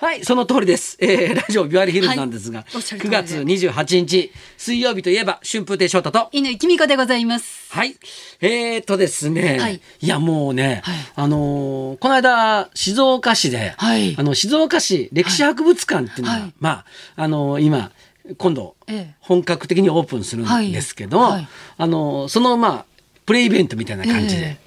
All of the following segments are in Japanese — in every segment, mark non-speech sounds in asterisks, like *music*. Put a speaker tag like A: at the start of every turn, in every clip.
A: はい、その通りです。えー、ラジオビバリーヒルズなんですが、
B: はいおっしゃる通
A: 9
B: りで。
A: 月28日、水曜日といえば、春風亭昇太と、
B: 犬きみこでございます。
A: はい。えーとですね。
B: はい。
A: や、もうね、
B: はい。
A: あのーこの間、静岡市で、
B: はい。
A: あの、静岡市歴史博物館っていうのが、
B: はい。
A: まあ、あのー今、今度、
B: ええ。
A: 本格的にオープンするんですけど、あのーその、まあ、プレイベントみたいな感じで、
B: え。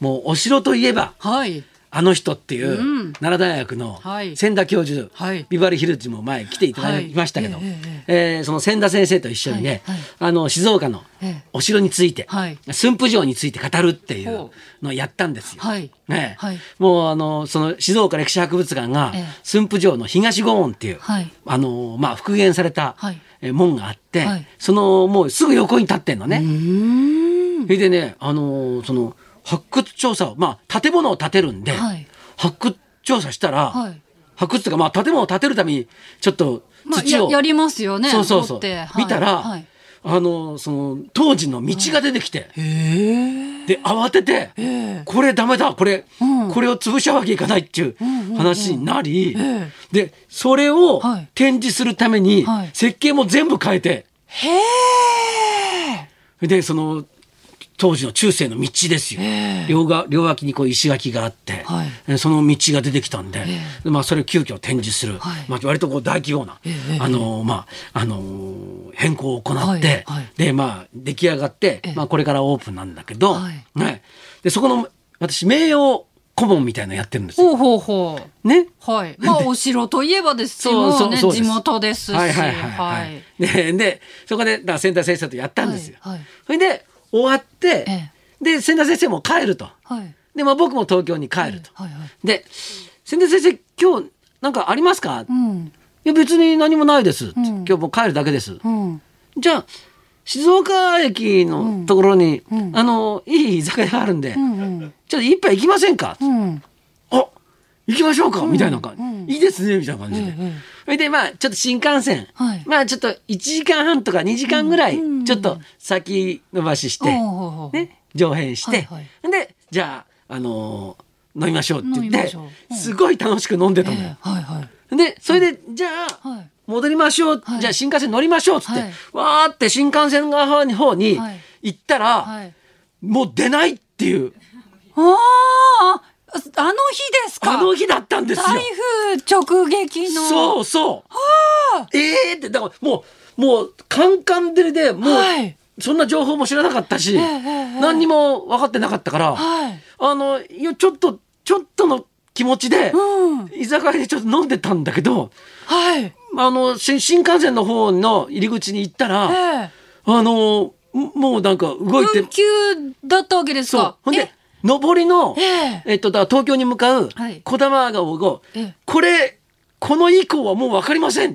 A: もう、お城といえば、
B: はい。
A: あの人っていう、
B: うん。
A: 奈良大学の
B: はい。
A: 千田教授、
B: はい。
A: ビバリーヒルズも前来ていただきましたけど、
B: はい。え
A: その千田先生と一緒にね、あの静岡の
B: ええ。
A: お城について、
B: はい。
A: 駿府城について語るっていう
B: ほ
A: のをやったんですよ。
B: はい。
A: ね。もうあのその静岡歴史博物館が
B: ええ。
A: 駿府城の東御門っていう、
B: はい。
A: あのまあ、復元された、門があって、
B: はい。
A: そのもうすぐ横に立ってんのね。それでね、あのーその発掘調査を、まあ、建物を建てるんで、
B: はい。
A: 発掘調査したら、
B: はい。
A: 発掘というか、まあ、建物を建てるために、ちょっと
B: まあ、
A: 土を、
B: ややりますよね。
A: そうそうそう、見たら、
B: はい。
A: あのーその当時の道が出てきて。で慌てて、
B: ええ。
A: これダメだこれ、
B: うん。
A: これを潰しちゃうわけいかないっていう話になり、
B: え。
A: でそれを
B: はい。
A: 展示するために、
B: はい。
A: 設計も全部変えて。
B: へえ。
A: でその当時の中世の道ですよ、
B: ええ
A: 両が両脇にこう石垣があって、
B: はい
A: えその道が出てきたんで、
B: え
A: でまあ、それを急遽展示する、
B: はい
A: まあ、割とこう大規模な、
B: ええ
A: あのまああのー変更を行って、
B: はいはい
A: でまあ出来上がって、
B: ええ
A: まあ、これからオープンなんだけど、
B: はい
A: ね、でそこの私名誉顧問みたいなのやってるんですよ。
B: ほうほうほう。
A: ね
B: はい。まあ、お城といえばですよね。
A: そうそうです
B: 地元ですし。
A: はいはいはいはい。ででそこでだから千田先生とやったんですよ。
B: はいはい
A: それで終わって、
B: え
A: で千田先生も帰ると。
B: はい。
A: でまあ僕も東京に帰ると。
B: はいはい。
A: で千田先生今日なんかありますか、い
B: うん。
A: や別に何もないです、
B: ん
A: 今日もう帰るだけです。
B: うん。
A: じゃあ静岡駅のところに、
B: うん
A: あのいい居酒屋があるんで、
B: うんうん。
A: ちょっと一杯行きませんか、
B: うん。
A: あ行きましょうか、みたいな感じ、
B: うん
A: いいですねみたいな感じで、
B: ええ
A: それでまあちょっと新幹線、
B: はい。
A: まあちょっと1時間半とか2時間ぐらい
B: うん
A: ちょっと先延ばしして、ね、上辺して、
B: はいは
A: でじゃあ、あのー飲みましょうって言って
B: う。うん。
A: すごい楽しく飲んでたのよ。
B: ええはいはい。
A: でそれで、じゃあ、
B: はい。
A: 戻りましょう、
B: はい。
A: じゃあ新幹線乗りましょうっつって、
B: はい。
A: わーって新幹線側の方に
B: はい
A: 行ったら、
B: はい。
A: もう出ないっていう。
B: ああ、あの日ですか？
A: あの日だったんですよ。
B: 台風直撃の。
A: そうそう。ええってだからもうもうカンカン照りでもう、
B: はい
A: そんな情報も知らなかったし、
B: ええええ
A: 何にも分かってなかったから、
B: はい。
A: あのいやちょっとちょっとの気持ちで、
B: うん。
A: 居酒屋でちょっと飲んでたんだけど
B: はい。
A: あのし新幹線の方の入り口に行ったら、
B: ええ。
A: あのもうなんか動いて
B: 運休だったわけですか？
A: ほんで上りの、
B: ええ。
A: えっと、だから東京に向かう
B: はい。
A: 小玉川を、
B: ええ。
A: これこの以降はもう分かりません。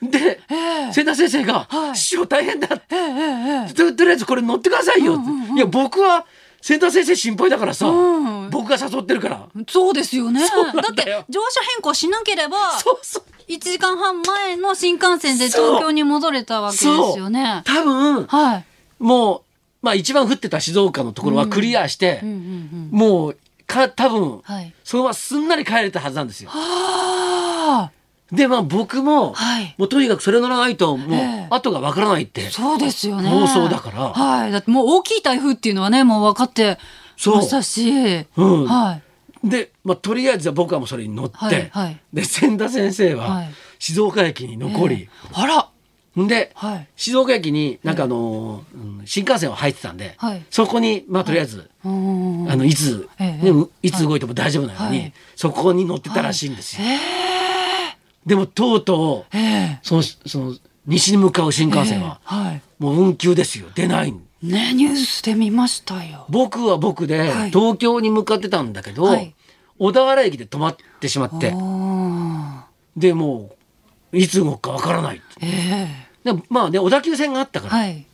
A: で、
B: ええ。
A: 千田先生が「
B: はい。
A: 師匠大変だ」
B: ええええ。
A: ととりあえずこれ乗ってくださいよ」っていや僕は千田先生心配だからさ、
B: うん。
A: 僕が誘ってるから。
B: そうですよね。
A: そうなんだよ。
B: だって乗車変更しなければ
A: そうそう。
B: 1時間半前の新幹線で東京に戻れたわけですよね。
A: 多分
B: はい。
A: もう、まあ、一番降ってた静岡のところはクリアして。もうか多分、
B: はい。
A: そのまますんなり帰れたはずなんですよ。
B: あ
A: でまあ僕も、
B: はい
A: もうとにかくそれ乗らないともう
B: ええ
A: 後がわからないって
B: あ。そうですよね。
A: 妄想だから
B: はい。だってもう大きい台風っていうのはね、もう分かってましたし。
A: うん
B: はい。
A: で、まあ、とりあえずは僕はもうそれに乗って、
B: はいはい
A: で千田先生は
B: はい
A: 静岡駅に残り、
B: ええあら。
A: んで、
B: はい。
A: 静岡駅になんかあのーうん新幹線は入ってたんで、
B: はい。
A: そこにまあとりあえず、
B: うん。
A: あのいつ、
B: ええ。
A: ねい。つ動いても大丈夫なように、
B: はい。
A: そこに乗ってたらしいんですよ。
B: え
A: でもとうとう
B: ええ。
A: そのその西に向かう新
B: え
A: 幹線は、
B: ええ。はい。
A: もう運休ですよ。出ない
B: ねニュースで見ましたよ。
A: 僕は僕で
B: はい。
A: 東京に向かってたんだけど、
B: はい。
A: 小田原駅で止まってしまって。
B: あ
A: でもういつ動くかわからない
B: ええ
A: でまあね小田急線があったから、
B: はい。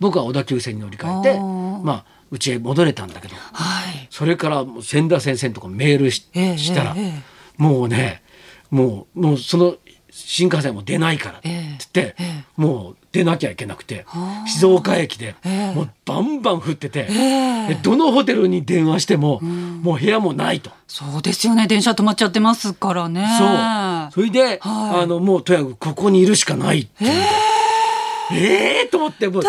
A: 僕は小田急線に乗り換えてまあうちへ戻れたんだけど
B: はい。
A: それから千田先生のとこメールし,、
B: ええ
A: したら、
B: ええ
A: もうねもうもうその新幹線も出ないから」って
B: ええ
A: 言って、
B: え
A: もう出なきゃいけなくて
B: はあ
A: 静岡駅で
B: ええ。
A: もうバンバン降ってて、
B: え
A: どのホテルに電話しても、もう部屋もないと。
B: そうですよね。電車止まっちゃってますからね。
A: そう。それで、
B: はい。
A: あのもうとにかくここにいるしかないっていう。んでええと思ってもう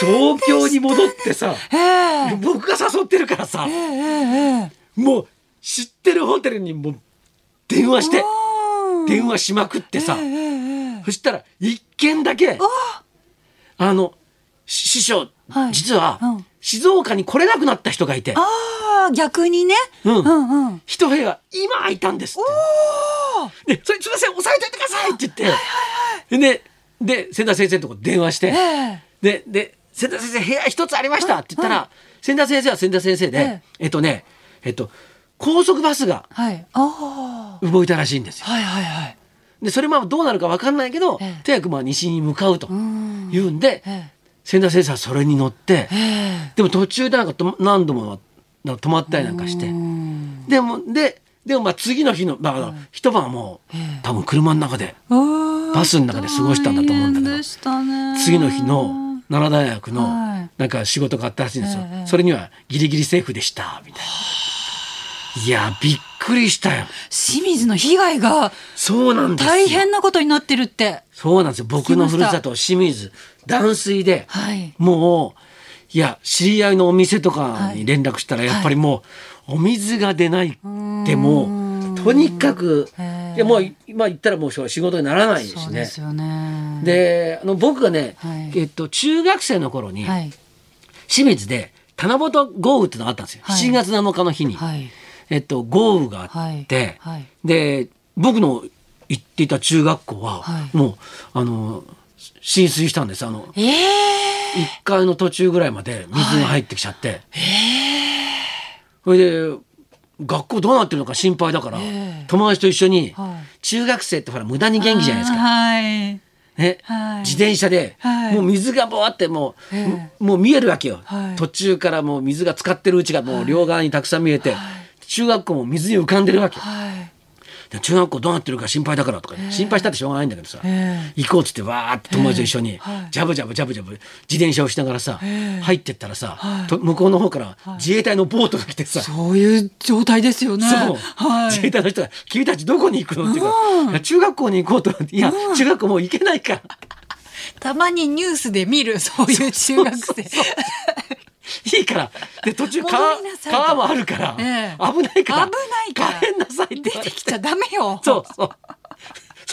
A: 東京に戻ってさ
B: ええ。
A: 僕が誘ってるからさもう知ってるホテルにもう電話して
B: うん
A: 電話しまくってさそしたら一件だけあのし師匠、
B: はい。
A: 実は
B: うん。
A: 静岡に来れなくなった人がいて。
B: ああ逆にね。
A: うん。
B: うんうん。
A: 一部屋今空いたんですって。で、それすみません、押さえといてくださいって言って。で、で、千田先生のとこ電話して、
B: ええ。
A: で、で、千田先生部屋一つありましたって言ったら、千田先生は千田先生で、
B: え
A: え。っとね、えっと、高速バスが
B: はい。あ
A: 動いたらしいんですよ。
B: あ。はいはいはい。
A: で、それまあどうなるかわかんないけど、
B: ええ。
A: とにかくまあ西に向かうと
B: うん。
A: いうんで、
B: え
A: 千田先生はそれに乗って
B: え、え。
A: でも途中でなんかと何度も止まったりなんかして。でも、で、でもまあ次の日の、まあ、一晩はもう、
B: ええ。
A: 多分車の中で、
B: バ
A: バスの中で過ごしたんだと思うんだけど次の日の奈良大学の
B: はい。
A: なんか仕事があったらしいんですよ、
B: ええ
A: それにはギリギリセーフでしたみたいな。いやびっくりしたよ。
B: 清水の被害が
A: そうなんですよ。
B: 大変なことになってるって。
A: そうなんですよ。僕のふるさと清水断水で、
B: はい
A: もういや知り合いのお店とかに連絡した。らやっぱりもう、お水が出ない。ってもうとにかくいやもう今言ったらもう仕事にならないしね。
B: ですよね。
A: であの僕がね、
B: はい。
A: えっと、中学生の頃に
B: はい。
A: 清水で七夕豪雨ってのがあったんですよ、
B: はい。
A: 7月7日の日に、
B: はい。
A: えっと、豪雨があって、
B: はい。はい。
A: で僕の行っていた中学校は、
B: はい。
A: もうあの浸水したんです。あの
B: ええ
A: 1階の途中ぐらいまで水が入ってきちゃって、それで学校どうなってるのか心配だから、
B: ええ。
A: 友達と一緒に、
B: はい。
A: 中学生ってほら無駄に元気じゃないですか。
B: はい。
A: ね。
B: はい。
A: 自転車で、
B: はい。
A: もう水がぼわってもう、
B: え
A: もう見えるわけよ、
B: はい。
A: 途中からもう水が浸かってるうちがもう両側にたくさん見えて、中学校も水に浮かんでるわけ。
B: はい。
A: で中学校どうなってるか心配だからとか、心配したってしょうがないんだけどさ、
B: え
A: 行こうっつってわーって友達と一緒に、ジャブジャブジャブジャブ自転車をしながらさ、
B: え
A: 入ってったらさ、向こうの方から自衛隊のボートが来てさ、
B: そういう状態ですよね。
A: 自衛隊の人が「君たちどこに行くの?」っていうか中学校に行こうと思って「いや中学校もう行けないから」*laughs*
B: たまにニュースで見るそういう中学生 *laughs*
A: いいから。で途中川川もあるから、
B: ええ。
A: 危ないから。
B: 危ないから。
A: 帰んなさいって
B: 出てきちゃダメよ。
A: そ *laughs* うそう。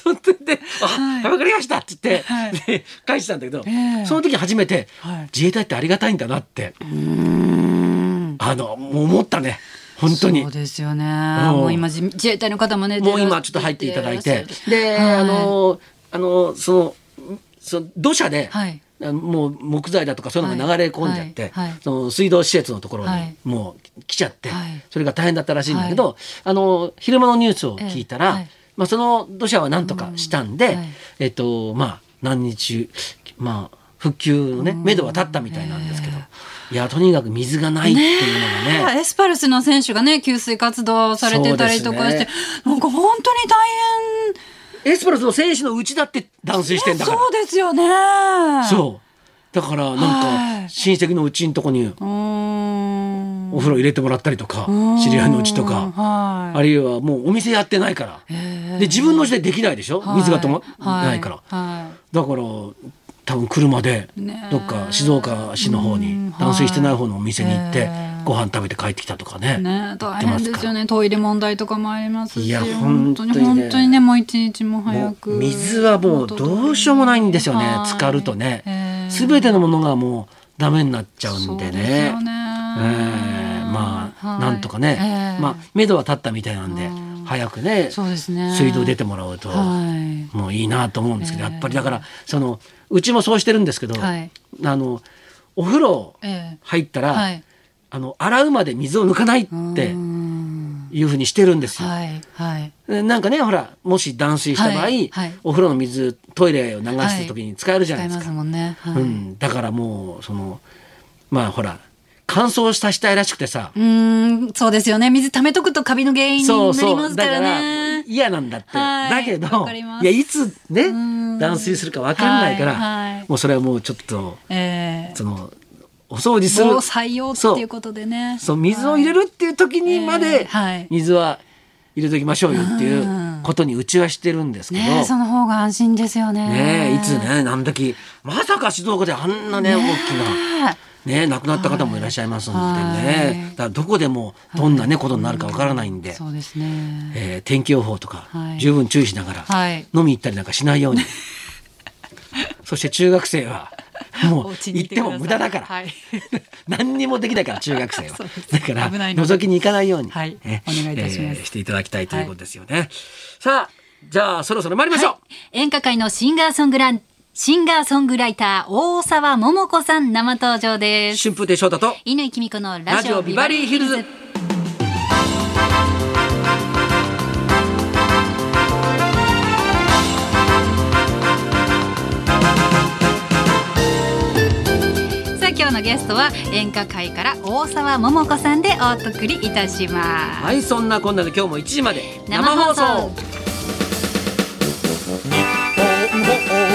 A: それ *laughs* で「あ、
B: はい。
A: わかりました」って言って、
B: はい。
A: で返したんだけど、
B: ええ。
A: その時初めて、
B: はい。
A: 自衛隊ってありがたいんだなって。あの思ったね。本当に。
B: そう。ですよね。
A: うん。
B: もう今自自衛隊の方もね
A: もう今ちょっと入っていただいて。で、
B: はい
A: あのあのそのその土砂で、
B: はい
A: もう木材だとかそういうのが流れ込んじゃって、
B: はいはい
A: その水道施設のところに
B: はい。
A: もう来ちゃって、
B: はい。
A: それが大変だったらしいんだけど、あの昼間のニュースを聞いたら、まあ、その土砂はなんとかしたんで、
B: うんはい。
A: えっとまあ何日まあ復旧のね目処は立ったみたいなんですけど、いやとにかく水がないっていうのがね
B: エスパルスの選手がね給水活動されてたりとかして、
A: ね。
B: なんか本当に大
A: エスパルスの選手のうちだって断水してんだから。
B: そうですよね。
A: そう。だからなん
B: はい。
A: か親戚のうちんとこにお風呂入れてもらったりとか
B: うん。
A: 知り合いのうちとか。
B: はい。
A: あるいはもうお店やってないから。で自分の家でできないでしょ？
B: はい。
A: 水が止ま
B: はい。
A: ないから。
B: は
A: だから多分車でどっか静岡市の方
B: うん
A: に断水してない方のお店に行ってご飯食べて帰ってきたとかね
B: いね大変ですよね。トイレ問題とかもありますし
A: いや
B: 本当に
A: ね。
B: 本当にねもう一日も早
A: も
B: く
A: う水はもうどうしようもないんですよね。
B: はい。
A: 浸かるとね。
B: へえ。
A: 全てのものがもうダメになっちゃうん
B: で
A: ね。ええ。まあ、
B: はい。
A: なんとかね、
B: ええ。
A: まあ目処は立ったみたいなんで。
B: うん
A: 早くね
B: そうですね。
A: 水道出てもらうと、
B: はい。
A: もういいなと思うんですけど、
B: ええ。
A: やっぱりだからそのうちもそうしてるんですけど、
B: はい。
A: あのお風呂
B: ええ。
A: 入ったら、
B: はい。
A: あの洗うまで水を抜かないっていうふうにしてるんですよ。なんかねほらもし断水した場合、お風呂の水トイレを流す時に使えるじゃないですか。うん、だからもうそのまあほら乾燥させたいらしくてさ、
B: うーんそうですよね。水溜めとくとカビの原因になりますから
A: だから
B: ね
A: 嫌なんだって、
B: はい。
A: だけどいやいつね
B: ん。
A: 断水するか分かんないから、
B: はいはい。
A: もうそれはもうちょっと
B: えー
A: そのお掃除する。
B: 防災用っていうことでね。
A: そう水を入れるっていう時にま
B: え
A: で水は入れときましょうよっていうことにうちはしてるんですけど。
B: ねえその方が安心ですよね。
A: ねえいつね何時まさか静岡であんなね大きな
B: ね
A: ね亡くなった方もいらっしゃいますんで
B: はい。
A: ねだからどこでもどんなねことになるかわからないんで、
B: そうですね。
A: えー天気予報とか
B: はい。
A: 十分注意しながら
B: はい。
A: 飲み行ったりなんかしないように、*laughs* そして中学生は *laughs* もう行っても無駄だから、
B: はい。*laughs*
A: 何にもできないから中学生は。だから覗きに行かないように、
B: はい。
A: ね
B: お願いいたします。
A: えーしていただきたいということですよね、さあじゃあそろそろ参りましょう、
B: 演歌界のシンガーソングランシンガーソングライター大沢桃子さん生登場です。
A: 春風亭昇太と
B: 乾きみ子のラジオ
A: ビバリーヒルズ。
B: さあ今日のゲストは演歌界から大沢桃子さんでお送りいたします。
A: はいそんなこんなで今日も1時まで
B: 生放送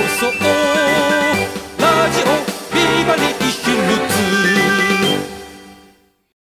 B: curso hoje.